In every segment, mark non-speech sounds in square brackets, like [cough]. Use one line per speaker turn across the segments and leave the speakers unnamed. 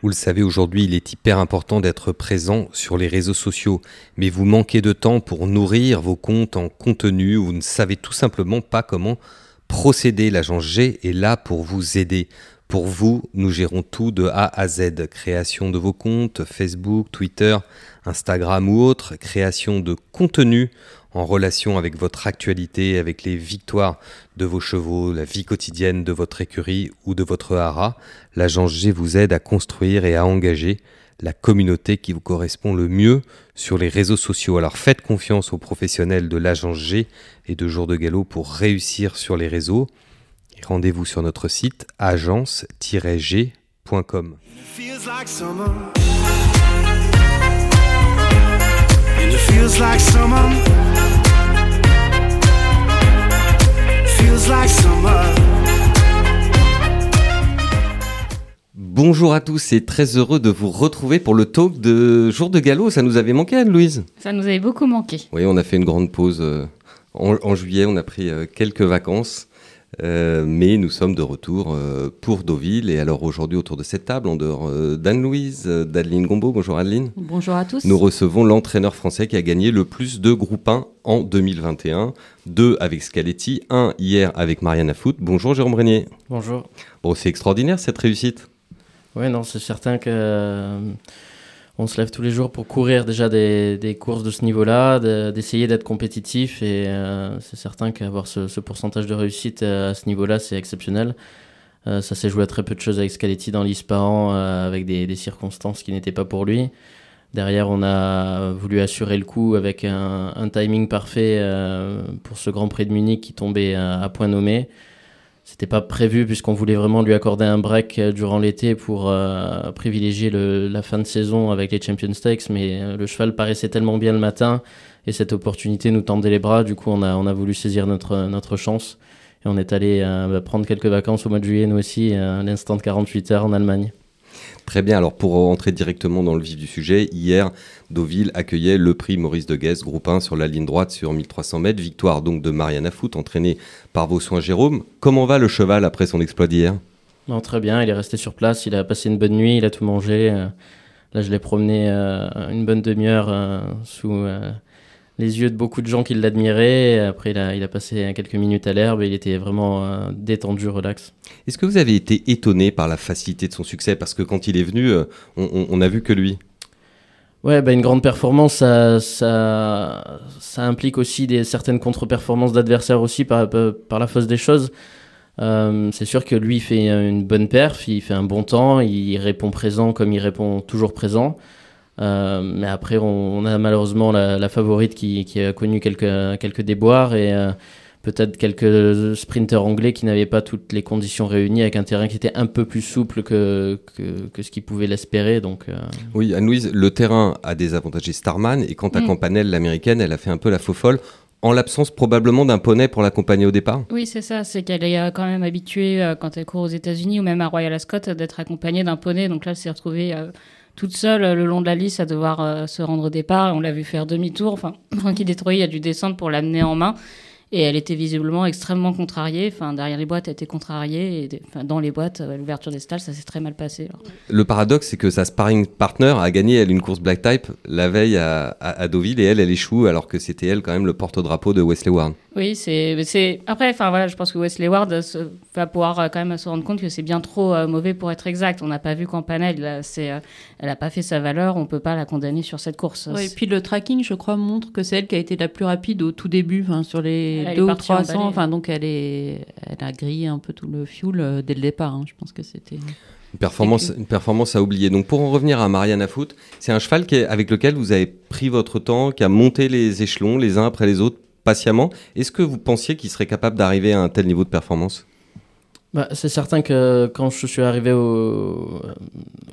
Vous le savez, aujourd'hui, il est hyper important d'être présent sur les réseaux sociaux, mais vous manquez de temps pour nourrir vos comptes en contenu, ou vous ne savez tout simplement pas comment procéder. L'agence G est là pour vous aider. Pour vous, nous gérons tout de A à Z. Création de vos comptes, Facebook, Twitter, Instagram ou autres, création de contenu en relation avec votre actualité, avec les victoires de vos chevaux, la vie quotidienne de votre écurie ou de votre hara, l'agence G vous aide à construire et à engager la communauté qui vous correspond le mieux sur les réseaux sociaux. Alors faites confiance aux professionnels de l'agence G et de Jour de Galop pour réussir sur les réseaux. Rendez-vous sur notre site agence-g.com. Bonjour à tous et très heureux de vous retrouver pour le talk de Jour de Galop. Ça nous avait manqué, Anne-Louise
Ça nous avait beaucoup manqué.
Oui, on a fait une grande pause euh, en, juillet, on a pris euh, quelques vacances. Euh, mais nous sommes de retour pour Deauville. Et alors aujourd'hui, autour de cette table, en dehors d'Anne-Louise, d'Adeline Gombeau, bonjour Adeline.
Bonjour à tous.
Nous recevons l'entraîneur français qui a gagné le plus de groupes 1 en 2021. Deux avec Scaletti, un hier avec Mariana Foot. Bonjour Jérôme Régnier.
Bonjour.
Bon, c'est extraordinaire cette réussite.
Oui, non, c'est certain que euh, on se lève tous les jours pour courir déjà des, courses de ce niveau-là, d'essayer d'être compétitif et euh, c'est certain qu'avoir ce, pourcentage de réussite euh, à ce niveau-là, c'est exceptionnel. ça s'est joué à très peu de choses avec Scaletti dans l'Ispahan avec des, circonstances qui n'étaient pas pour lui. Derrière, on a voulu assurer le coup avec un, timing parfait pour ce Grand Prix de Munich qui tombait à point nommé. C'était pas prévu puisqu'on voulait vraiment lui accorder un break euh, durant l'été pour euh, privilégier la fin de saison avec les Champion Stakes, mais euh, le cheval paraissait tellement bien le matin et cette opportunité nous tendait les bras. Du coup, on a, on a voulu saisir notre, notre chance et on est allé bah, prendre quelques vacances au mois de juillet, nous aussi, à l'instant de 48 heures en Allemagne.
Très bien, alors pour entrer directement dans le vif du sujet, hier, Deauville accueillait le prix Maurice de groupe 1 sur la ligne droite sur 1300 mètres, victoire donc de Mariana Foot, entraînée par vos soins Jérôme. Comment va le cheval après son exploit d'hier?
Très bien, il est resté sur place, il a passé une bonne nuit, il a tout mangé. Euh, là, je l'ai promené euh, une bonne demi-heure euh, sous les yeux de beaucoup de gens qui l'admiraient. Après, il a, il a, passé quelques minutes à l'herbe et il était vraiment euh, détendu, relax.
Est-ce que vous avez été étonné par la facilité de son succès? Parce que quand il est venu, euh, on n'a vu que lui.
Ouais, bah une grande performance, ça, ça, ça implique aussi des, certaines contre-performances d'adversaires aussi par, par, la force des choses. Euh, c'est sûr que lui il fait une bonne perf, il fait un bon temps, il répond présent comme il répond toujours présent. Euh, mais après, on, a malheureusement la, favorite qui, a connu quelques, quelques déboires et euh, peut-être quelques sprinters anglais qui n'avaient pas toutes les conditions réunies avec un terrain qui était un peu plus souple que, que, ce qu'ils pouvaient l'espérer. Donc, euh.
Oui, Anne-Louise, le terrain a désavantagé Starman et quant à mm. Campanelle, l'américaine, elle a fait un peu la faux folle en l'absence probablement d'un poney pour l'accompagner au départ
Oui, c'est ça. C'est qu'elle est quand même habituée, quand elle court aux États-Unis ou même à Royal Ascot, d'être accompagnée d'un poney. Donc là, elle s'est retrouvée toute seule euh, le long de la liste à devoir euh, se rendre au départ. On l'a vu faire demi-tour. Enfin, [laughs] Francky Détroit a dû descendre pour l'amener en main. Et elle était visiblement extrêmement contrariée. Enfin, derrière les boîtes, elle était contrariée. Et enfin, dans les boîtes, euh, l'ouverture des stalles, ça s'est très mal passé.
Le paradoxe, c'est que sa sparring partner a gagné, elle, une course black type la veille à, à Deauville. Et elle, elle échoue, alors que c'était elle, quand même, le porte-drapeau de Wesley Warren.
Oui, c'est. Après, enfin voilà, je pense que Wesley Ward va pouvoir euh, quand même se rendre compte que c'est bien trop euh, mauvais pour être exact. On n'a pas vu qu'en panel, c'est, elle n'a pas fait sa valeur, on peut pas la condamner sur cette course.
Oui, et puis le tracking, je crois, montre que c'est elle qui a été la plus rapide au tout début, sur les deux ou 300. Enfin, donc elle, est, elle a grillé un peu tout le fuel euh, dès le départ. Hein. Je pense que c'était.
Une performance, une performance à oublier. Donc pour en revenir à Mariana Foot, c'est un cheval qui avec lequel vous avez pris votre temps, qui a monté les échelons les uns après les autres patiemment. Est-ce que vous pensiez qu'il serait capable d'arriver à un tel niveau de performance?
Bah, c'est certain que quand je suis arrivé au,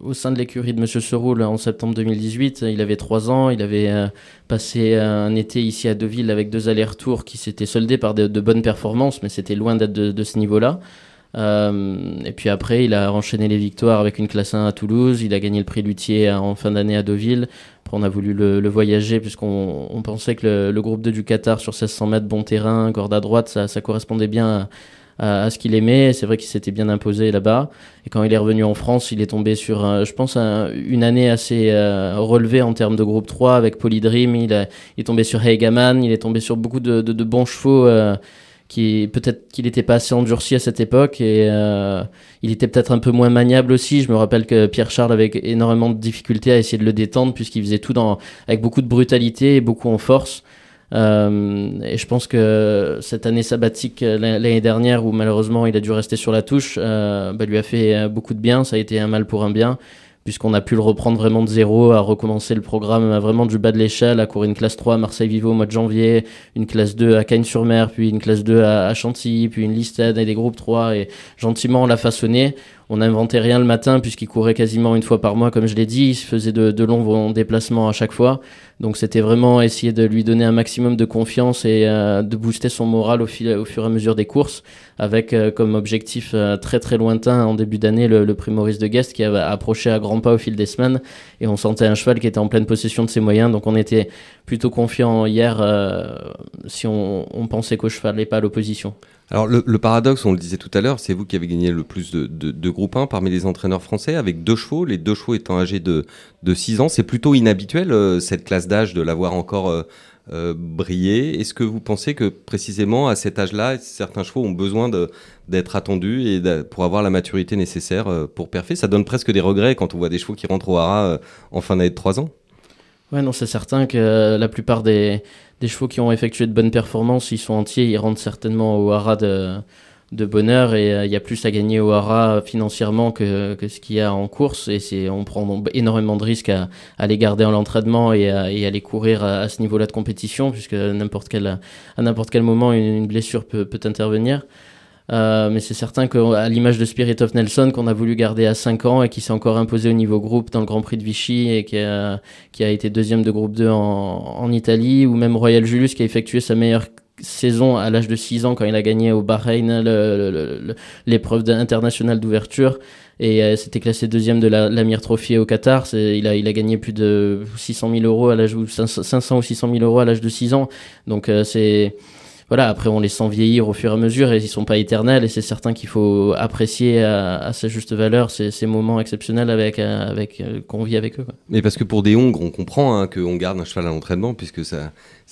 au sein de l'écurie de Monsieur Seroul en septembre 2018, il avait 3 ans, il avait euh, passé un été ici à Deauville avec deux allers-retours qui s'étaient soldés par de, bonnes performances, mais c'était loin d'être de, ce niveau-là. Euh, et puis après, il a enchaîné les victoires avec une classe 1 à Toulouse, il a gagné le prix Luthier en fin d'année à Deauville, on a voulu le, voyager puisqu'on on pensait que le, groupe 2 du Qatar sur 1600 mètres, bon terrain, corde à droite, ça, correspondait bien à, ce qu'il aimait. C'est vrai qu'il s'était bien imposé là-bas. Et quand il est revenu en France, il est tombé sur, je pense, une année assez relevée en termes de groupe 3 avec Polydream. Il, il est tombé sur Heigaman, il est tombé sur beaucoup de, de, de bons chevaux qui peut-être qu'il n'était pas assez endurci à cette époque et euh, il était peut-être un peu moins maniable aussi. Je me rappelle que Pierre Charles avait énormément de difficultés à essayer de le détendre puisqu'il faisait tout dans, avec beaucoup de brutalité et beaucoup en force. Euh, et je pense que cette année sabbatique euh, l'année dernière où malheureusement il a dû rester sur la touche euh, bah, lui a fait beaucoup de bien. Ça a été un mal pour un bien puisqu'on a pu le reprendre vraiment de zéro, à recommencer le programme vraiment du bas de l'échelle, à courir une classe 3 à Marseille-Vivo au mois de janvier, une classe 2 à Cagnes-sur-Mer, puis une classe 2 à, Chantilly, puis une liste et des groupes 3, et gentiment on l'a façonné. On n'inventait rien le matin puisqu'il courait quasiment une fois par mois, comme je l'ai dit. Il se faisait de, longs déplacements à chaque fois. Donc c'était vraiment essayer de lui donner un maximum de confiance et euh, de booster son moral au, fur et à mesure des courses, avec euh, comme objectif euh, très très lointain en début d'année le, prix Maurice de Guest qui a approché à grands pas au fil des semaines. Et on sentait un cheval qui était en pleine possession de ses moyens. Donc on était plutôt confiant hier si on, pensait qu'au cheval n'est pas l'opposition.
Alors le, paradoxe, on le disait tout à l'heure, c'est vous qui avez gagné le plus de, de, groupe 1 parmi les entraîneurs français, avec deux chevaux, les deux chevaux étant âgés de, de 6 ans. C'est plutôt inhabituel, euh, cette classe d'âge, de l'avoir encore euh, euh, brillé. Est-ce que vous pensez que précisément à cet âge-là, certains chevaux ont besoin d'être attendus et pour avoir la maturité nécessaire pour perfer? Ça donne presque des regrets quand on voit des chevaux qui rentrent au hara en fin d'année de 3 ans
Ouais, non, c'est certain que la plupart des des chevaux qui ont effectué de bonnes performances, ils sont entiers, ils rentrent certainement au hara de, bonheur et euh, il y a plus à gagner au hara financièrement que, que ce qu'il y a en course et c'est on prend énormément de risques à, les garder en l'entraînement et à, les courir à, ce niveau-là de compétition puisque n'importe quel à n'importe quel moment une, blessure peut intervenir. Euh, mais c'est certain qu'à l'image de Spirit of Nelson, qu'on a voulu garder à 5 ans et qui s'est encore imposé au niveau groupe dans le Grand Prix de Vichy et qui a, été deuxième de groupe 2 en, Italie, ou même Royal Julius qui a effectué sa meilleure saison à l'âge de 6 ans quand il a gagné au Bahreïn l'épreuve internationale d'ouverture et euh, c'était classé deuxième de l'Amir Trophy au Qatar. Il a, il a gagné plus de 600 000 euros à l'âge 500 ou 600 000 euros à l'âge de 6 ans. Donc euh, c'est voilà, après on les sent vieillir au fur et à mesure et ils sont pas éternels et c'est certain qu'il faut apprécier à, sa juste valeur ces, ces moments exceptionnels avec, euh, avec euh, qu'on vit avec eux.
Mais parce que pour des Hongres, on comprend hein, qu'on garde un cheval à l'entraînement puisque sa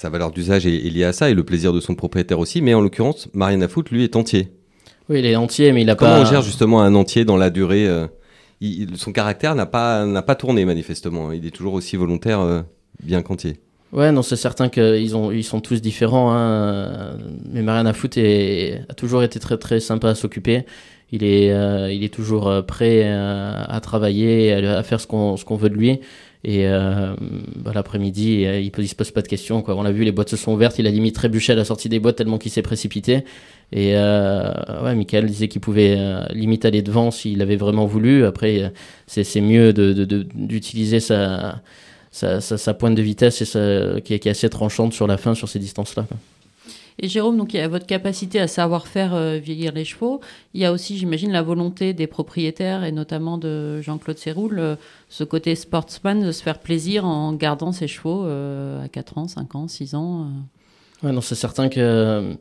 valeur d'usage est, liée à ça et le plaisir de son propriétaire aussi. Mais en l'occurrence, Mariana Foot, lui, est entier.
Oui, il est entier, mais il a
pas.
Comment
on gère justement un entier dans la durée euh, Son caractère n'a pas, n'a pas tourné manifestement. Il est toujours aussi volontaire, bien qu'entier.
Ouais, non, c'est certain qu'ils ont, ils sont tous différents. Hein. Mais Mariana Foot a toujours été très très sympa à s'occuper. Il est, euh, il est toujours euh, prêt euh, à, travailler, à, faire ce qu'on, ce qu'on veut de lui. Et bah, l'après-midi, il, ne se pose pas de questions. Quoi. On l'a vu, les boîtes se sont ouvertes. Il a limite trébuché à la sortie des boîtes tellement qu'il s'est précipité. Et ouais, Michael disait qu'il pouvait limite aller devant s'il avait vraiment voulu. Après, c'est, mieux de, d'utiliser sa sa, pointe de vitesse et qui, est, assez tranchante sur la fin, sur ces distances-là.
Et Jérôme, donc il y a votre capacité à savoir faire euh, vieillir les chevaux. Il y a aussi, j'imagine, la volonté des propriétaires et notamment de Jean-Claude Séroul, euh, ce côté sportsman de se faire plaisir en gardant ses chevaux euh, à 4 ans, 5 ans, 6 ans.
Ouais, non, c'est certain que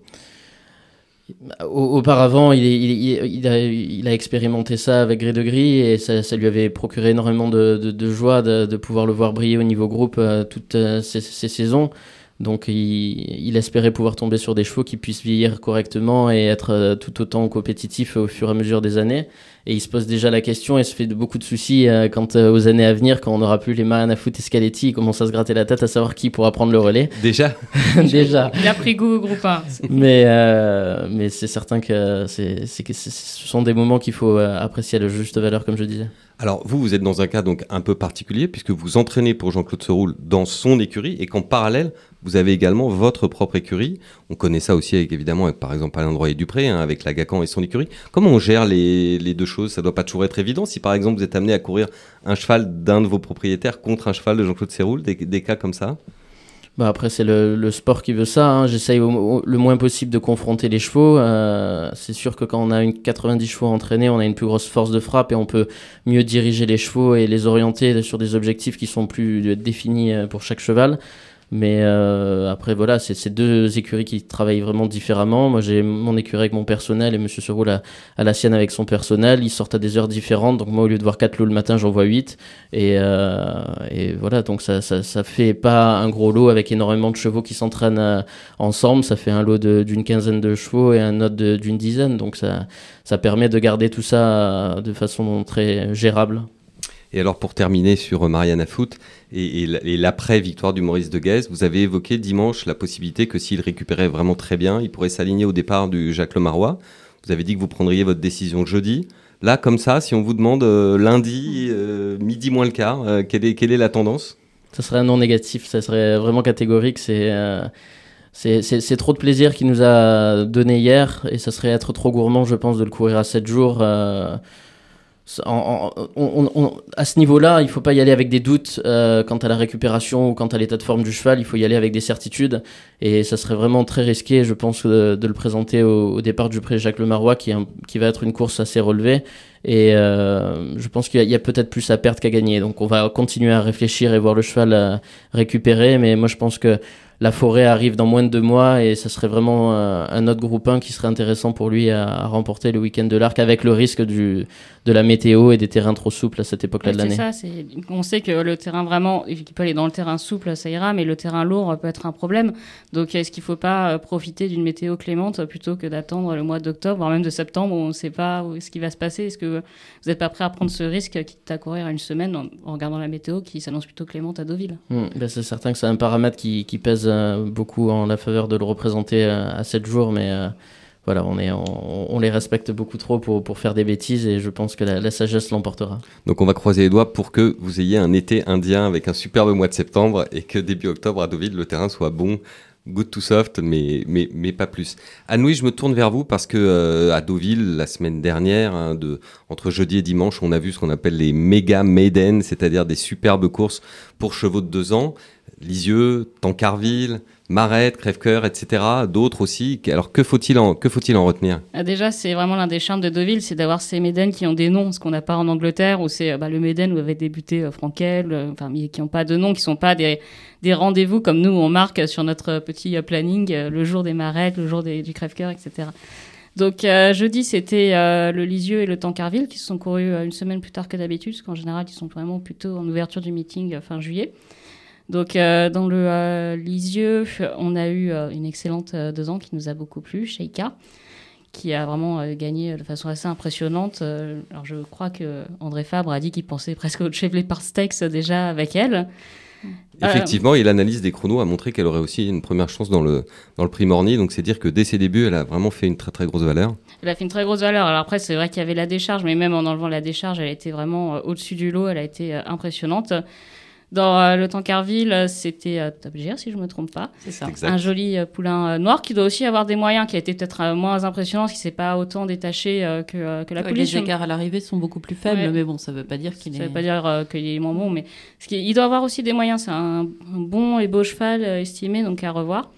Auparavant, il, a, expérimenté ça avec Gré de Gris et ça, lui avait procuré énormément de, joie de, pouvoir le voir briller au niveau groupe euh, toutes euh, ces, saisons. Donc il, espérait pouvoir tomber sur des chevaux qui puissent vieillir correctement et être euh, tout autant compétitifs au fur et à mesure des années. Et il se pose déjà la question et se fait beaucoup de soucis euh, quant euh, aux années à venir, quand on n'aura plus les à foot et Scaletti, il commence à se gratter la tête à savoir qui pourra prendre le relais.
Déjà [laughs]
Déjà.
Il a pris goût au groupe 1.
mais mais c'est certain que, c'est, que ce sont des moments qu'il faut apprécier à la juste valeur, comme je disais.
Alors vous, vous êtes dans un cas donc un peu particulier puisque vous entraînez pour Jean-Claude Seroul dans son écurie et qu'en parallèle, vous avez également votre propre écurie. On connaît ça aussi évidemment avec par exemple Alain Droit Dupré, hein, avec la Gacan et son écurie. Comment on gère les, deux choses? Ça doit pas toujours être évident. Si par exemple vous êtes amené à courir un cheval d'un de vos propriétaires contre un cheval de Jean-Claude Seroul, des, cas comme ça?
Bah après, c'est le, le, sport qui veut ça. Hein. J'essaye le moins possible de confronter les chevaux. Euh, c'est sûr que quand on a une 90 chevaux entraînés, on a une plus grosse force de frappe et on peut mieux diriger les chevaux et les orienter sur des objectifs qui sont plus définis euh, pour chaque cheval. Mais euh, après, voilà, c'est deux écuries qui travaillent vraiment différemment. Moi, j'ai mon écurie avec mon personnel et Monsieur Seroul a, a, la sienne avec son personnel. Ils sortent à des heures différentes. Donc, moi, au lieu de voir 4 lots le matin, j'en vois 8. Et, euh, et voilà, donc ça, ça, ça, fait pas un gros lot avec énormément de chevaux qui s'entraînent euh, ensemble. Ça fait un lot d'une quinzaine de chevaux et un autre d'une dizaine. Donc, ça, ça permet de garder tout ça de façon très gérable.
Et alors pour terminer sur Mariana Foot et, l'après-victoire du Maurice de Guez, vous avez évoqué dimanche la possibilité que s'il récupérait vraiment très bien, il pourrait s'aligner au départ du Jacques Lemarois. Vous avez dit que vous prendriez votre décision jeudi. Là, comme ça, si on vous demande euh, lundi, euh, midi moins le quart, euh, quelle, est, quelle est la tendance?
Ça serait un non négatif, ça serait vraiment catégorique. C'est c'est trop de plaisir qu'il nous a donné hier et ça serait être trop gourmand, je pense, de le courir à 7 jours à ce niveau-là, il ne faut pas y aller avec des doutes euh, quant à la récupération ou quant à l'état de forme du cheval. Il faut y aller avec des certitudes. Et ça serait vraiment très risqué, je pense, de, le présenter au, départ du pré Jacques Lemarois, qui, va être une course assez relevée. Et euh, je pense qu'il y a, peut-être plus à perdre qu'à gagner. Donc on va continuer à réfléchir et voir le cheval euh, récupérer. Mais moi, je pense que la forêt arrive dans moins de deux mois et ça serait vraiment euh, un autre groupe 1 qui serait intéressant pour lui à, remporter le week-end de l'Arc avec le risque du, de la météo et des terrains trop souples à cette époque-là de l'année.
C'est ça, on sait que le terrain vraiment, il peut aller dans le terrain souple, ça ira, mais le terrain lourd peut être un problème. Donc est-ce qu'il ne faut pas euh, profiter d'une météo clémente plutôt que d'attendre le mois d'octobre, voire même de septembre où on ne sait pas ce qui va se passer Est-ce que vous n'êtes pas prêt à prendre ce risque quitte à courir une semaine en, regardant la météo qui s'annonce plutôt clémente à Deauville?
Hmm, ben C'est certain que c'est un paramètre qui, qui pèse beaucoup en la faveur de le représenter euh, à 7 jours, mais euh, voilà, on, on, les respecte beaucoup trop pour, faire des bêtises et je pense que la, sagesse l'emportera.
Donc on va croiser les doigts pour que vous ayez un été indien avec un superbe mois de septembre et que début octobre à Deauville, le terrain soit bon. Good to soft, mais, mais, mais pas plus. Anne-Louis, je me tourne vers vous parce que à Deauville, la semaine dernière, hein, entre jeudi et dimanche, on a vu ce qu'on appelle les méga maiden, c'est-à-dire des superbes courses pour chevaux de deux ans. Lisieux, Tancarville, Marette, Crèvecoeur, etc. D'autres aussi. Alors que faut-il en, que faut-il en retenir?
Ah, Déjà, c'est vraiment l'un des charmes de Deauville, c'est d'avoir ces médaines qui ont des noms, ce qu'on n'a pas en Angleterre, où c'est bah, le Méden où avait débuté euh, Frankel, euh, enfin, qui n'ont pas de nom, qui sont pas des, rendez-vous comme nous, on marque sur notre petit euh, planning le jour des Marettes, le jour du Crèvecoeur, etc. Donc jeudi, c'était le Lisieux et le Tancarville qui se sont courus une semaine plus tard que d'habitude, parce qu'en général, ils sont vraiment plutôt en ouverture du meeting fin juillet. Donc euh, dans le euh, Lisieux, on a eu euh, une excellente deux ans qui nous a beaucoup plu, Sheikha, qui a vraiment gagné de façon assez impressionnante. alors je crois que André Fabre a dit qu'il pensait [laughs] presque au Chevrolet par Steaks déjà avec elle.
Effectivement, et l'analyse des chronos a montré qu'elle aurait aussi une première chance dans le, dans le prix Morny. Donc, c'est dire que dès ses débuts, elle a vraiment fait une très très grosse valeur.
Elle a fait une très grosse valeur. Alors après, c'est vrai qu'il y avait la décharge, mais même en enlevant la décharge, elle été vraiment au-dessus du lot. Elle a été impressionnante. Dans euh, le Tancarville, euh, c'était euh, Top Gear, si je ne me trompe pas.
C'est ça.
Un joli poulain noir qui doit aussi avoir des moyens, qui a été peut-être moins impressionnant, qui ne s'est pas autant détaché que, que la police.
Les écarts à l'arrivée sont beaucoup plus faibles, mais bon, ça ne veut pas dire qu'il est.
Ça veut pas dire qu'il est moins bon, mais il doit avoir aussi des moyens. C'est un, un, bon et beau cheval estimé, donc à revoir.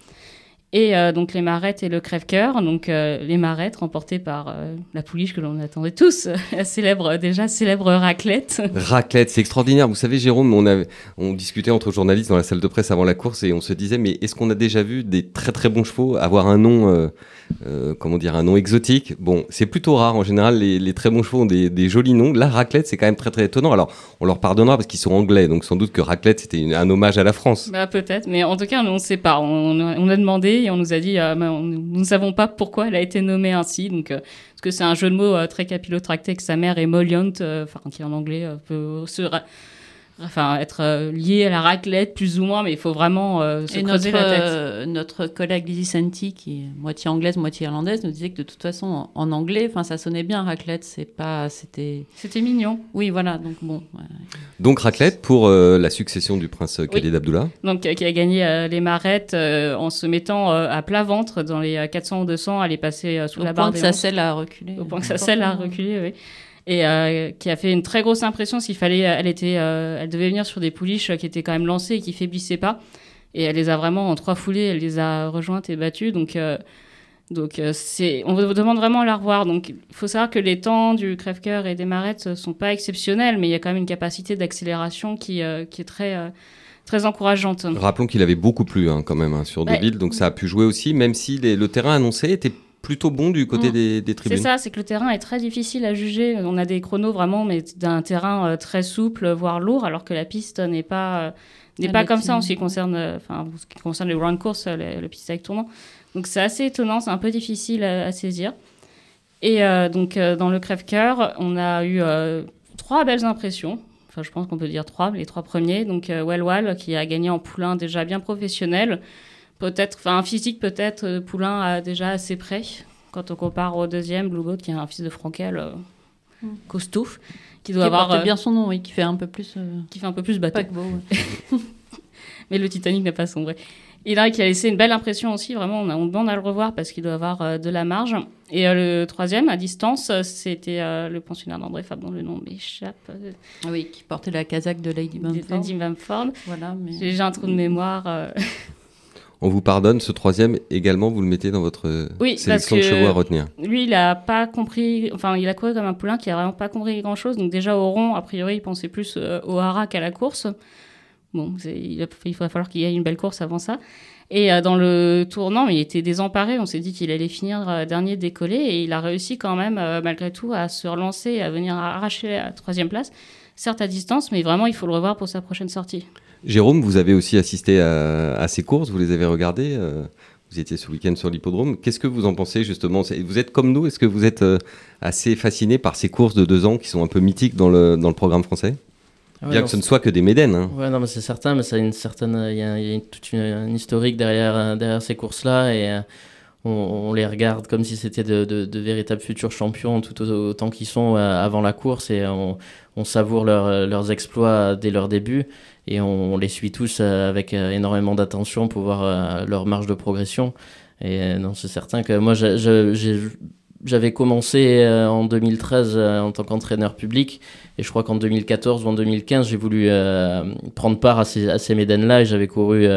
Et euh, donc les marettes et le crève-cœur. Donc euh, les marettes remportées par euh, la pouliche que l'on attendait tous, [laughs] la célèbre, déjà célèbre raclette.
Raclette, c'est extraordinaire. Vous savez, Jérôme, on, avait, on discutait entre journalistes dans la salle de presse avant la course et on se disait, mais est-ce qu'on a déjà vu des très très bons chevaux avoir un nom euh, comment dire, un nom exotique. Bon, c'est plutôt rare. En général, les, très bons chevaux ont des, jolis noms. La raclette, c'est quand même très très étonnant. Alors, on leur pardonnera parce qu'ils sont anglais, donc sans doute que raclette, c'était un hommage à la France.
Bah, peut-être, mais en tout cas, on ne sait pas. On, a demandé et on nous a dit, euh, nous ne savons pas pourquoi elle a été nommée ainsi. Donc, euh, parce que c'est un jeu de mots très capillotracté que sa mère est enfin, qui en anglais peut se enfin être euh, lié à la raclette plus ou moins, mais il faut vraiment euh, se creuser
notre,
la tête.
Euh, notre collègue Lizzie Santi, qui est moitié anglaise, moitié irlandaise, nous disait que de toute façon, en, anglais, enfin ça sonnait bien raclette, c'est pas, c'était.
C'était mignon.
Oui, voilà, donc bon.
Donc raclette pour la succession du prince Khalid Abdullah.
Donc qui a gagné les marettes en se mettant à plat ventre dans les 400 ou 200, elle est passée sous la barre.
Au point que sa selle a reculé.
Au point que sa selle a reculé, oui et euh, qui a fait une très grosse impression s'il fallait elle était euh, elle devait venir sur des pouliches qui étaient quand même lancées et qui faiblissaient pas et elle les a vraiment en trois foulées elle les a rejointes et battues donc euh, Donc, euh, c'est, on vous demande vraiment à la revoir. Donc, il faut savoir que les temps du crève-cœur et des marettes ne sont pas exceptionnels, mais il y a quand même une capacité d'accélération qui, euh, qui est très, euh, très encourageante.
Rappelons qu'il avait beaucoup plu hein, quand même hein, sur
Ouais.
Deauville, donc ça a pu jouer aussi, même si les- le terrain annoncé était plutôt bon du côté
Mm.
des, des
C'est
tribunes.
ça, c'est que le terrain est très difficile à juger. On a des chronos vraiment, mais d'un terrain euh, très souple, voire lourd, alors que la piste n'est pas, euh, n'est pas comme ça en
timide.
ce qui concerne, euh, enfin, en ce qui concerne les round course, euh, les, les pistes avec tournant. Donc c'est assez étonnant, c'est un peu difficile à, à saisir. Et euh, donc euh, dans le crève-cœur, on a eu euh, trois belles impressions. Enfin, je pense qu'on peut dire trois, les trois premiers. Donc euh, Well Well qui a gagné en poulain déjà bien professionnel. Peut-être, enfin un physique peut-être euh, poulain à déjà assez près quand on compare au deuxième, Blue qui est un fils de Frankel euh,
Mm.
costaud, qui
Qui
doit avoir,
porte
euh,
bien son nom, oui, qui fait un peu plus euh,
qui fait un peu plus bateau.
paquebot. ouais. [laughs]
Mais le Titanic n'a pas sombré. Il a qui a laissé une belle impression aussi, vraiment, on, a, on demande à le revoir parce qu'il doit avoir euh, de la marge. Et euh, le troisième, à distance, c'était euh, le pensionnaire d'André Fab, dont le nom m'échappe, euh,
Oui, qui portait la casaque de Lady Bamford.
Jim Bamford.
Voilà, mais...
J'ai déjà un trou de mémoire. [laughs]
On vous pardonne, ce troisième également, vous le mettez dans votre euh,
Oui,
sélection de chevaux à retenir.
Lui, il a pas compris, enfin, il a couru comme un poulain qui a vraiment pas compris grand chose. Donc, déjà, au rond, a priori, il pensait plus euh, au hara qu'à la course. Bon, il, a- il va falloir qu'il y ait une belle course avant ça. Et euh, dans le tournant, il était désemparé. On s'est dit qu'il allait finir euh, dernier décollé. Et il a réussi quand même, euh, malgré tout, à se relancer et à venir arracher la troisième place. Certes à distance, mais vraiment, il faut le revoir pour sa prochaine sortie.
Jérôme, vous avez aussi assisté à, à ces courses, vous les avez regardées. euh, vous étiez ce week-end sur l'hippodrome. Qu'est-ce que vous en pensez justement? Vous êtes comme nous Est-ce que vous êtes euh, assez fasciné par ces courses de deux ans qui sont un peu mythiques dans le, dans le programme français?
Ah ouais,
Bien
non,
que ce ne soit que des médènes. hein.
Ouais, non, mais c'est certain, mais ça a une certaine, il y y a une- toute une, un historique derrière, euh, derrière ces courses-là et euh, on, on les regarde comme si c'était de, de- de véritables futurs champions tout au- autant qu'ils sont euh, avant la course et on, on savoure leur- leurs exploits dès leur début et on, on les suit tous euh, avec euh, énormément d'attention pour voir leur marge de progression. Et non, c'est certain que moi, j'ai- j'avais commencé euh, en 2013 euh, en tant qu'entraîneur public et je crois qu'en 2014 ou en 2015, j'ai voulu euh, prendre part à ces, à ces médaines-là et j'avais couru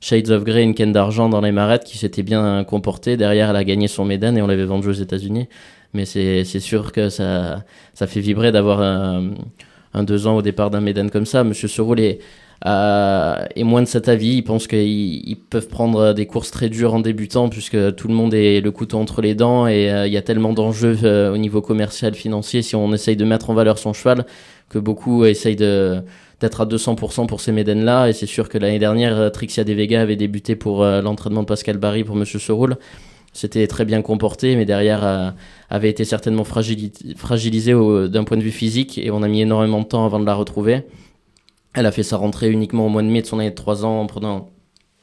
Shades of Grey, une canne d'argent dans les marettes qui s'était bien comportée. Derrière, elle a gagné son médaine et on l'avait vendue aux États-Unis. Mais c'est sûr que ça, fait vibrer d'avoir un, deux ans au départ d'un médaine comme ça. Monsieur Seroul est, euh, est moins de cet avis. Il pense qu'ils ils peuvent prendre des courses très dures en débutant puisque tout le monde est le couteau entre les dents et euh, il y a tellement d'enjeux euh, au niveau commercial, financier si on essaye de mettre en valeur son cheval que beaucoup essayent d'être à 200% pour ces médaines-là. Et c'est sûr que l'année dernière, euh, Trixia De Vega avait débuté pour l'entraînement de Pascal Barry pour Monsieur Seroul. C'était très bien comporté, mais derrière avait été certainement fragili- fragilisé d'un point de vue physique et on a mis énormément de temps avant de la retrouver. Elle a fait sa rentrée uniquement au mois de mai de son année de 3 ans en prenant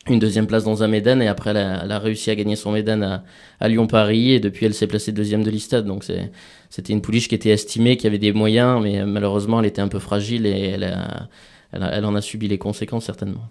une deuxième place dans un Médane et après elle a, réussi à gagner son Médane à, Lyon-Paris et depuis elle s'est placée deuxième de l'Istade. Donc c'était une pouliche qui était estimée, qui avait des moyens, mais euh, malheureusement elle était un peu fragile et elle en a subi les conséquences certainement.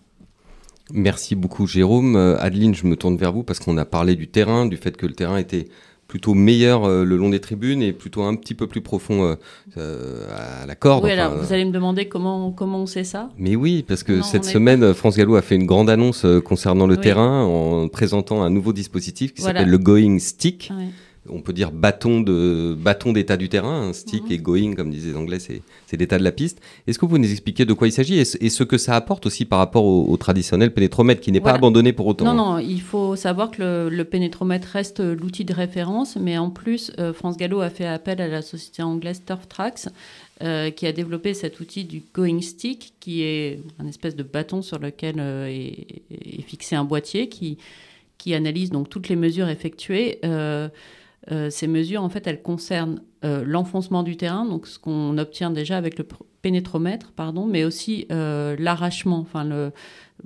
Merci beaucoup Jérôme. Euh, Adeline, je me tourne vers vous parce qu'on a parlé du terrain, du fait que le terrain était plutôt meilleur euh, le long des tribunes et plutôt un petit peu plus profond euh, euh, à la corde.
Oui,
enfin,
alors vous allez me demander comment, comment on sait ça?
Mais oui, parce que
Non,
cette semaine, euh, France Gallo a fait une grande annonce euh, concernant le
Oui.
terrain en présentant un nouveau dispositif qui
Voilà.
s'appelle le Going Stick.
Ouais.
On peut dire bâton de bâton d'état du terrain, un stick
Mhm.
et going, comme disaient les Anglais, c'est c'est l'état de la piste. Est-ce que vous nous expliquez de quoi il s'agit et, ce- et ce que ça apporte aussi par rapport au, au traditionnel pénétromètre qui n'est pas abandonné pour autant
Non,
hein.
non, il faut savoir que le, le pénétromètre reste l'outil de référence, mais en plus, euh, France Gallo a fait appel à la société anglaise Turf Tracks, euh, qui a développé cet outil du Going Stick, qui est un espèce de bâton sur lequel euh, est, est fixé un boîtier qui, qui analyse donc toutes les mesures effectuées. Euh, euh, ces mesures, en fait, elles concernent euh, l'enfoncement du terrain, donc ce qu'on obtient déjà avec le pénétromètre, pardon, mais aussi euh, l'arrachement. Enfin, le,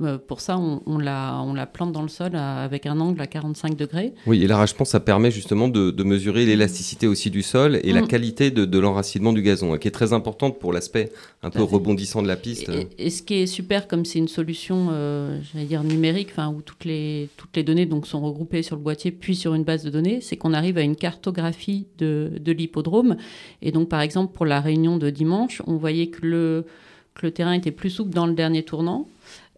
euh, pour ça, on, on la, on la plante dans le sol à- avec un angle à 45 degrés.
Oui, et l'arrachement, ça permet justement de, de mesurer l'élasticité aussi du sol et la
Mm.
qualité de, de l'enracinement du gazon, hein, qui est très importante pour l'aspect un peu rebondissant de la piste.
Et, et ce qui est super, comme c'est une solution, euh, j'allais dire numérique, où toutes les toutes les données donc sont regroupées sur le boîtier puis sur une base de données, c'est qu'on arrive à une cartographie de, de l'hippodrome. Et donc par exemple pour la réunion de dimanche, on voyait que le que le terrain était plus souple dans le dernier tournant.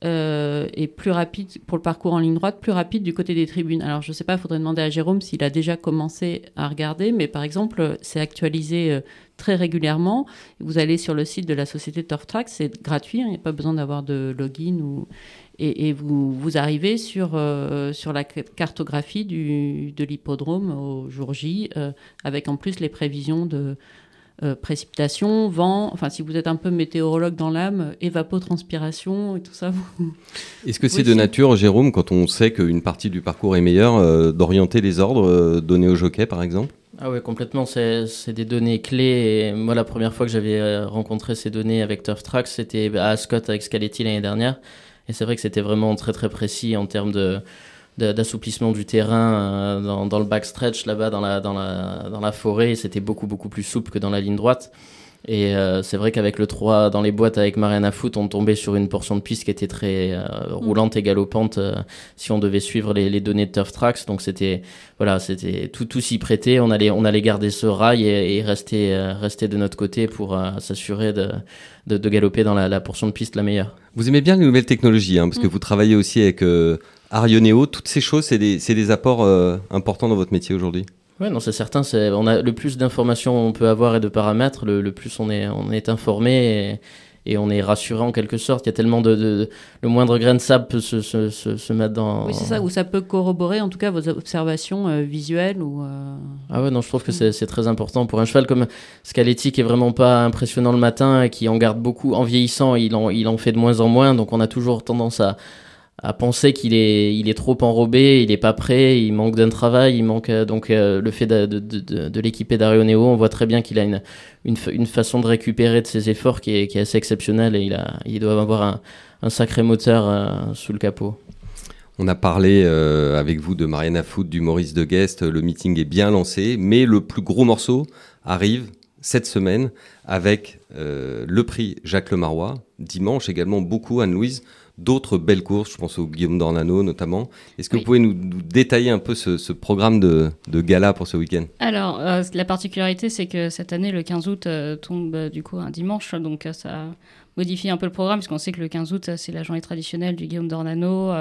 Euh, et plus rapide pour le parcours en ligne droite, plus rapide du côté des tribunes. Alors je ne sais pas, il faudrait demander à Jérôme s'il a déjà commencé à regarder, mais par exemple, c'est actualisé euh, très régulièrement. Vous allez sur le site de la société Turf Track, c'est gratuit, hein, il n'y a pas besoin d'avoir de login et, vous, arrivez sur, euh, sur la cartographie du, de l'hippodrome au jour J, avec en plus les prévisions de, euh, précipitation, vent, enfin si vous êtes un peu météorologue dans l'âme, évapotranspiration et tout ça.
Est-ce que c'est de nature, Jérôme, quand on sait qu'une partie du parcours est meilleure, euh, d'orienter les ordres euh, donnés au jockey par exemple?
Ah oui, complètement. C'est des données clés. Et moi, la première fois que j'avais rencontré ces données avec Turf Track, c'était à Ascot avec Scaletti l'année dernière. Et c'est vrai que c'était vraiment très très précis en termes de, d'assouplissement du terrain euh, dans, dans, le backstretch là-bas dans la, dans, la, dans la forêt. C'était beaucoup, beaucoup plus souple que dans la ligne droite. Et euh, c'est vrai qu'avec le 3 dans les boîtes avec Mariana Foot, on tombait sur une portion de piste qui était très euh, roulante et galopante si on devait suivre les, les, données de Turf Tracks. Donc c'était voilà, c'était tout tout s'y prêter. On allait on allait garder ce rail et, et rester rester de notre côté pour s'assurer de, de, de, galoper dans la, la, portion de piste la meilleure.
Vous aimez bien les nouvelles technologies, hein, parce que mm. vous travaillez aussi avec Arioneo, toutes ces choses, c'est des, des, apports euh, importants dans votre métier aujourd'hui?
Oui, non, c'est certain. On a le plus d'informations on peut avoir et de paramètres, le, plus on est, on est informé et, on est rassuré en quelque sorte. Il y a tellement de, le moindre grain de sable peut se, se, se, mettre dans.
Oui, c'est ça. Ou ça peut corroborer en tout cas vos observations euh, visuelles ou. Euh,
ah ouais, non, je trouve que c'est très important pour un cheval comme Scaletti qui est vraiment pas impressionnant le matin et qui en garde beaucoup. En vieillissant, il en, il en fait de moins en moins, donc on a toujours tendance à à penser qu'il est, il est trop enrobé, il n'est pas prêt, il manque d'un travail, il manque euh, donc euh, le fait de, de, de, l'équiper d'Arioneo, on voit très bien qu'il a une, une, une, façon de récupérer de ses efforts qui est, qui est assez exceptionnelle et il, a, il doit avoir un, un sacré moteur euh, sous le capot.
On a parlé avec vous de Mariana Foot, du Maurice de Guest, le meeting est bien lancé, mais le plus gros morceau arrive cette semaine avec le prix Jacques Lemarois, dimanche également beaucoup Anne-Louise d'autres belles courses, je pense au Guillaume d'Ornano notamment. Est-ce que vous pouvez nous, détailler un peu ce, programme de, gala pour ce week-end?
Alors, euh, la particularité, c'est que cette année, le 15 août euh, tombe euh, du coup un dimanche, donc ça modifie un peu le programme, puisqu'on sait que le 15 août, c'est la journée traditionnelle du Guillaume d'Ornano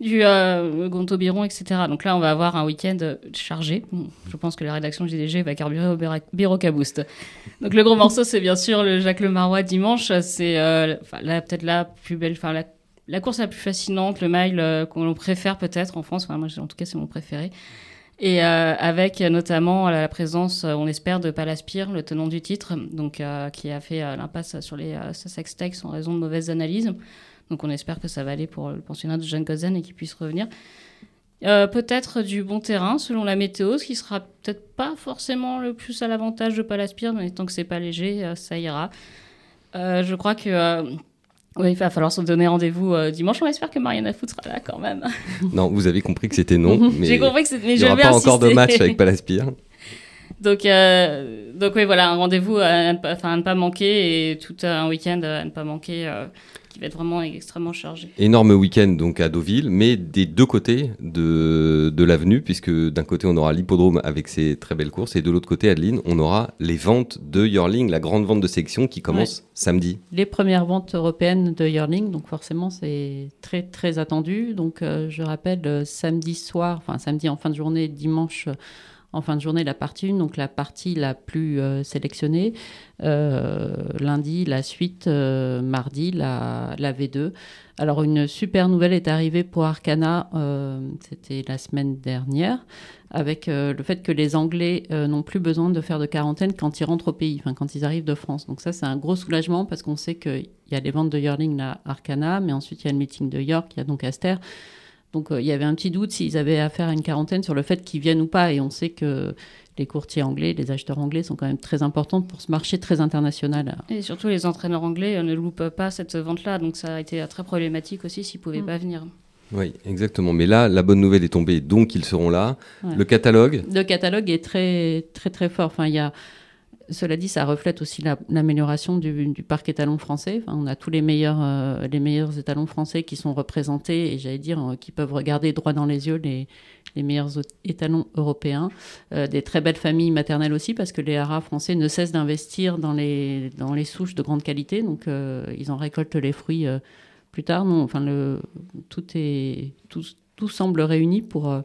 du euh, Gonto Biron, etc. Donc là, on va avoir un week-end chargé. je pense que la rédaction GDG va carburer au bureau Boost. Donc le gros morceau, c'est bien sûr le Jacques Le Marois dimanche. C'est euh, peut-être la plus belle, enfin la, course la plus fascinante, le mile euh, qu'on préfère peut-être en France. En tout cas, c'est mon préféré. Et euh, avec notamment la présence, on espère, de Palaspire, le tenant du titre, donc qui a fait l'impasse sur les Techs en raison de mauvaises analyses. Donc on espère que ça va aller pour le pensionnat de Jeanne Gozen et qu'il puisse revenir. Euh, peut-être du bon terrain selon la météo, ce qui sera peut-être pas forcément le plus à l'avantage de Palaspire, mais tant que c'est pas léger, euh, ça ira. Euh, je crois que il va falloir se donner rendez-vous dimanche. On espère que Mariana Foot sera là quand même.
non, vous avez compris que c'était non. [laughs]
J'ai compris que c'était.
Il n'y aura pas encore de match avec Palaspire.
Donc, donc oui, voilà, un rendez-vous à, à, ne pas manquer et tout un week-end à ne pas manquer qui va être vraiment extrêmement chargé.
Énorme week-end donc à Deauville, mais des deux côtés de, de l'avenue, puisque d'un côté on aura l'hippodrome avec ses très belles courses, et de l'autre côté, Adeline, on aura les ventes de Yearling, la grande vente de sélection qui commence samedi.
Les premières ventes européennes de Yearling, donc forcément c'est très très attendu. Donc euh, je rappelle, euh, samedi soir, enfin samedi en fin de journée, dimanche en fin de journée la partie 1, donc la partie la plus euh, sélectionnée. Euh, lundi, la suite, euh, mardi, la, la, V2. Alors une super nouvelle est arrivée pour Arcana, c'était la semaine dernière, avec le fait que les Anglais n'ont plus besoin de faire de quarantaine quand ils rentrent au pays, quand ils arrivent de France. Donc ça c'est un gros soulagement parce qu'on sait qu'il y a les ventes de Yearling à Arcana, mais ensuite il y a le meeting de York, il y a donc Aster. Donc euh, il y avait un petit doute s'ils avaient affaire à une quarantaine sur le fait qu'ils viennent ou pas. Et on sait que les courtiers anglais, les acheteurs anglais sont quand même très importants pour ce marché très international.
Et surtout les entraîneurs anglais ne loupent pas cette vente-là. Donc ça a été très problématique aussi s'ils ne pouvaient mm. pas venir.
Oui, exactement. Mais là, la bonne nouvelle est tombée, donc ils seront là. Le catalogue
Le catalogue est très, très, très fort. Enfin, il y a cela dit, ça reflète aussi l'amélioration du, parc étalon français. on a tous les meilleurs, euh, les meilleurs étalons français qui sont représentés et j'allais dire euh, qui peuvent regarder droit dans les yeux les, meilleurs étalons européens. Euh, des très belles familles maternelles aussi parce que les haras français ne cessent d'investir dans les, dans les souches de grande qualité. Donc ils en récoltent les fruits plus tard. Non, enfin, tout, est, tout, semble réuni pour,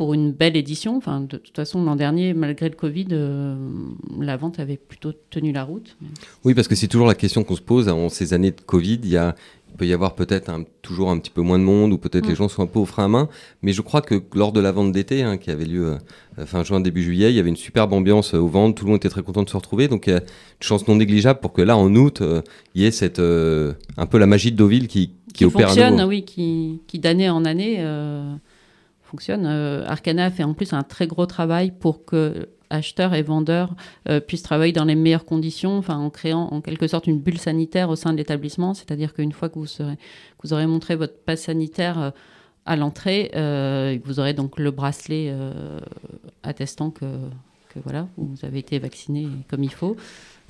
pour une belle édition. Enfin, de toute façon, l'an dernier, malgré le Covid, euh, la vente avait plutôt tenu la route.
Oui, parce que c'est toujours la question qu'on se pose en ces années de Covid. Il y a il peut y avoir peut-être toujours un petit peu moins de monde ou peut-être les mm. gens sont un peu au frein à main. Mais je crois que lors de la vente d'été, hein, qui avait lieu euh, fin juin, début juillet, il y avait une superbe ambiance euh, aux ventes. Tout le monde était très content de se retrouver. Donc il y a une chance non négligeable pour que là, en août, euh, il y ait cette, un peu la magie de Deauville qui,
qui, opère fonctionne, oui, qui, qui d'année en année fonctionne. Arcana fait en plus un très gros travail pour que acheteurs et vendeurs euh, puissent travailler dans les meilleures conditions, en créant en quelque sorte une bulle sanitaire au sein de l'établissement. C'est-à-dire qu'une fois que vous, serez, vous aurez montré votre passe sanitaire euh, à l'entrée, euh, vous aurez donc le bracelet attestant que, que, voilà, vous avez été vacciné comme il faut.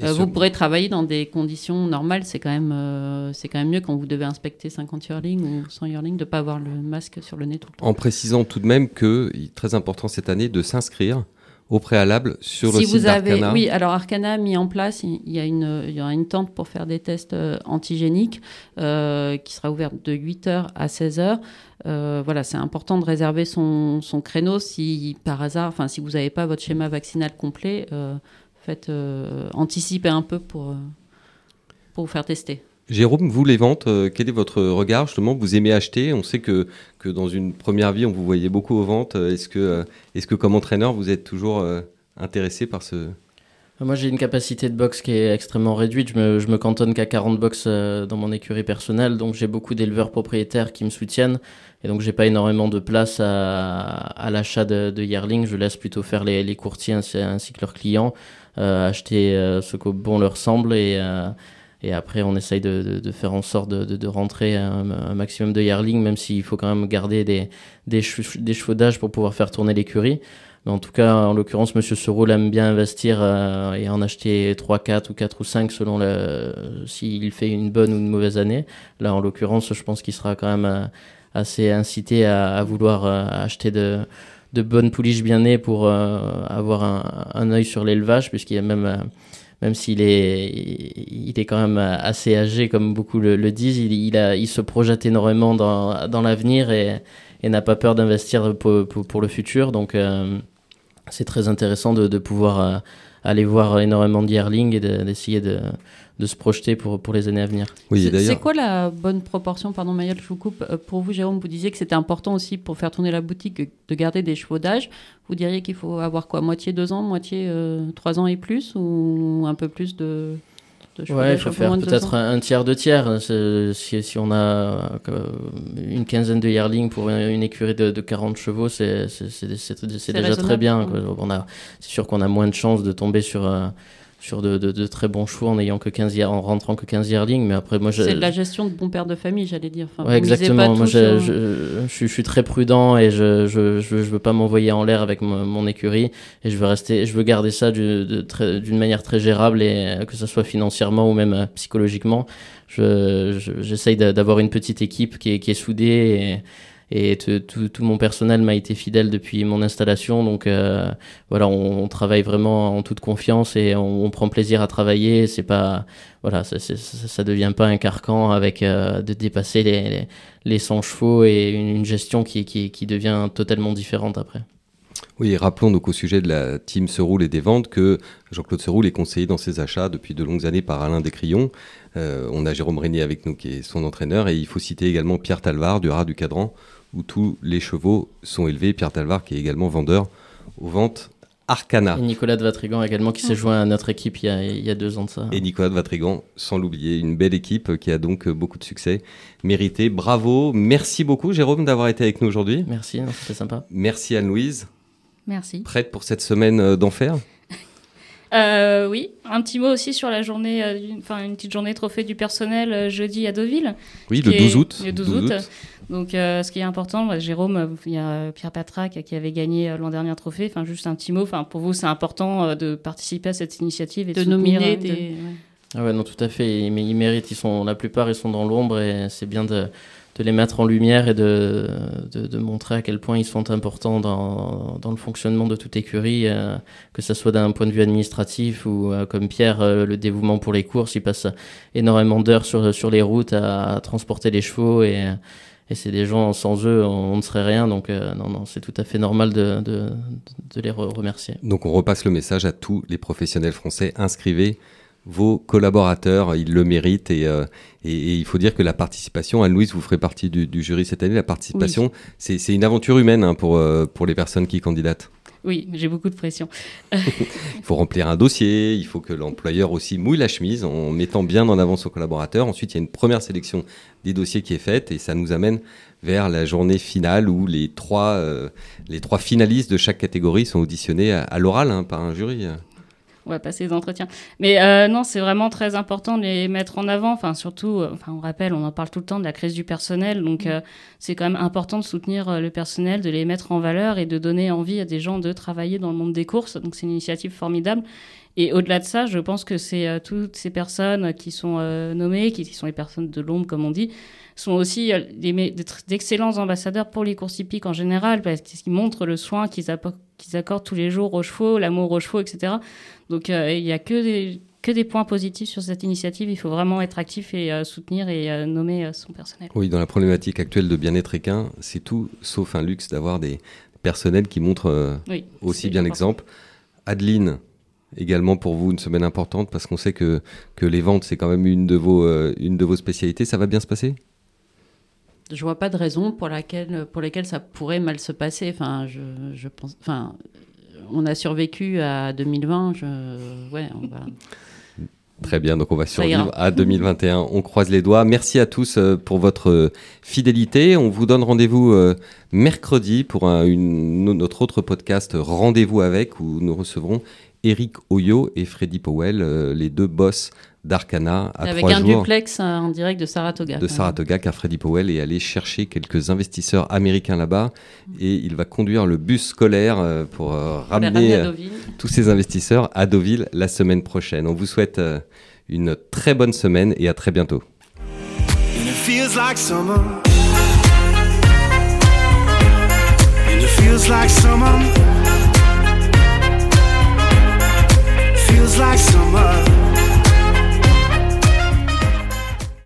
Vous pourrez travailler dans des conditions normales. C'est quand même, c'est quand même mieux quand vous devez inspecter 50 yearlings ou 100 yearlings de ne pas avoir le masque sur le nez tout le temps.
En précisant tout de même que, très important cette année, de s'inscrire au préalable sur le site vous avez,
Oui, alors Arcana a mis en place, il y, a une, il y aura une tente pour faire des tests euh, antigéniques euh, qui sera ouverte de 8h à 16h. Euh, voilà, c'est important de réserver son, son, créneau si par hasard, enfin si vous n'avez pas votre schéma vaccinal complet, faites anticiper un peu pour, pour vous faire tester.
Jérôme, vous, les ventes, euh, quel est votre regard Justement, vous aimez acheter. On sait que, que dans une première vie, on vous voyait beaucoup aux ventes. Euh, est-ce que, euh, est-ce que comme entraîneur, vous êtes toujours intéressé par ce...
Moi, j'ai une capacité de boxe qui est extrêmement réduite. Je me, je me cantonne qu'à 40 box dans mon écurie personnelle. Donc, j'ai beaucoup d'éleveurs propriétaires qui me soutiennent. Et donc, j'ai pas énormément de place à, à l'achat de, de yearling. Je laisse plutôt faire les, les courtiers ainsi, que leurs clients, acheter ce que bon leur semble et et après, on essaye de, de, faire en sorte de, de rentrer un, maximum de yearling, même s'il faut quand même garder des, des, d'âge pour pouvoir faire tourner l'écurie. Mais en tout cas, en l'occurrence, Monsieur Seroul aime bien investir euh, et en acheter 3, 4 ou 4 ou 5 selon le, s'il fait une bonne ou une mauvaise année. Là, en l'occurrence, je pense qu'il sera quand même euh, assez incité à, à vouloir euh, acheter de, de bonnes pouliches bien nées pour avoir un, un œil sur l'élevage, puisqu'il y a même même s'il est, il est quand même assez âgé, comme beaucoup le, disent, il, se projette énormément dans, dans l'avenir et, n'a pas peur d'investir pour, pour, le futur. Donc, euh, c'est très intéressant de, pouvoir euh, aller voir énormément d'Yearling et d'essayer de, de, se projeter pour, pour les années à venir.
Oui, c'est quoi la bonne proportion Pardon, Mayol, je vous coupe. Euh, pour vous, Jérôme, vous disiez que c'était important aussi pour faire tourner la boutique de garder des chevaux d'âge. Vous diriez qu'il faut avoir quoi Moitié deux ans, moitié euh, trois ans et plus Ou un peu plus de,
Ouais, il faut faire peut-être un, tiers de tiers. Si, si, on a euh, une quinzaine de yearlings pour une, écurie de, de, 40 chevaux, c'est déjà très bien. C'est sûr qu'on a moins de chances de tomber sur, euh, sur de, de, très bons chevaux en ayant que 15 en rentrant que 15 yearlings mais après moi
c'est la gestion de bon père de famille j'allais dire.
Enfin, exactement. moi je, je, je, suis très prudent et je je, je, veux pas m'envoyer en l'air avec mon, écurie et je veux rester je veux garder ça d'une manière très gérable et que ce soit financièrement ou même euh, psychologiquement. J'essaye d'avoir une petite équipe qui est, qui est soudée et et tout, mon personnel m'a été fidèle depuis mon installation. Donc euh, voilà, on, travaille vraiment en toute confiance et on, prend plaisir à travailler. C'est pas voilà, ça, ça, devient pas un carcan avec euh, de dépasser les, les, 100 chevaux et une, gestion qui, qui, devient totalement différente après.
Oui, rappelons donc au sujet de la team Seroule et des ventes que Jean-Claude Seroule est conseillé dans ses achats depuis de longues années par Alain Descrions. Euh, on a Jérôme Régnier avec nous qui est son entraîneur et il faut citer également Pierre Talvar du Rat du Cadran où tous les chevaux sont élevés. Pierre Talvar, qui est également vendeur aux ventes Arcana.
Et Nicolas de Vatrigan également, qui s'est joint à notre équipe il y, a, deux ans de ça.
Et Nicolas de Vatrigan, sans l'oublier, une belle équipe qui a donc beaucoup de succès mérité. Bravo, merci beaucoup Jérôme d'avoir été avec nous aujourd'hui.
Merci, c'était sympa.
Merci Anne-Louise.
Merci.
Prête pour cette semaine euh, d'enfer?
Euh, oui, un petit mot aussi sur la journée, euh, enfin une petite journée trophée du personnel jeudi à Deauville.
Oui, le 12 août.
Le 12, août. Donc, euh, ce qui est important, bah, Jérôme, euh, il y a Pierre Patrac qui avait gagné euh, l'an dernier un trophée. Enfin, juste un petit mot. Enfin, pour vous, c'est important de participer à cette initiative et de, nominer des.
Ah ouais, non, tout à fait. Ils, ils, méritent. Ils sont, la plupart, ils sont dans l'ombre et c'est bien de, de les mettre en lumière et de, de, montrer à quel point ils sont importants dans, dans le fonctionnement de toute écurie, euh, que ce soit d'un point de vue administratif ou euh, comme Pierre, euh, le dévouement pour les courses. Il passe énormément d'heures sur, sur les routes à, transporter les chevaux et, et c'est des gens, sans eux, on, ne serait rien. Donc non, non, c'est tout à fait normal de, de les remercier.
Donc on repasse le message à tous les professionnels français. Inscrivez vos collaborateurs, ils le méritent euh, et, et, il faut dire que la participation, Anne-Louise, vous ferez partie du, du, jury cette année, la participation, c'est une aventure humaine hein, pour, euh, pour les personnes qui candidatent.
Oui, j'ai beaucoup de pression. [laughs]
il faut remplir un dossier, il faut que l'employeur aussi mouille la chemise en mettant bien en avant son collaborateur. Ensuite, il y a une première sélection des dossiers qui est faite et ça nous amène vers la journée finale où les trois, euh, les trois finalistes de chaque catégorie sont auditionnés à, l'oral hein, par un jury
on va passer les entretiens. Mais euh, non, c'est vraiment très important de les mettre en avant. Enfin, surtout, euh, enfin, on rappelle, on en parle tout le temps de la crise du personnel. Donc, mm. euh, c'est quand même important de soutenir le personnel, de les mettre en valeur et de donner envie à des gens de travailler dans le monde des courses. Donc, c'est une initiative formidable. Et au-delà de ça, je pense que c'est toutes ces personnes qui sont nommées, qui, sont les personnes de l'ombre, comme on dit, sont aussi d'excellents ambassadeurs pour les courses hippiques en général, parce qu'ils montrent le soin qu'ils accordent tous les jours aux chevaux, l'amour aux chevaux, etc. Donc euh, il n'y a que des, que des points positifs sur cette initiative. Il faut vraiment être actif et euh, soutenir et euh, nommer son personnel.
Oui, dans la problématique actuelle de bien-être équin, c'est tout sauf un luxe d'avoir des personnels qui montrent aussi bien l'exemple. Adeline, également pour vous une semaine importante parce qu'on sait que, que les ventes, c'est quand même une de, vos, une de vos spécialités. Ça va bien se passer?
Je vois pas de raison pour laquelle pour lesquelles ça pourrait mal se passer. Enfin, je, je pense, enfin, on a survécu à 2020. Je... Ouais, on va... [laughs]
Très bien, donc on va survivre à 2021. On croise les doigts. Merci à tous euh, pour votre euh, fidélité. On vous donne rendez-vous euh, mercredi pour notre autre podcast Rendez-vous avec, où nous recevrons Eric Oyo et Freddy Powell, les deux boss d'Arcana
à Avec un duplex en direct de Saratoga.
De Saratoga, car Freddy Powell est allé chercher quelques investisseurs américains là-bas et il va conduire le bus scolaire euh, pour euh, ramener euh, tous ces investisseurs à Deauville la semaine prochaine. On vous souhaite une très bonne semaine et à très bientôt. Feels like summer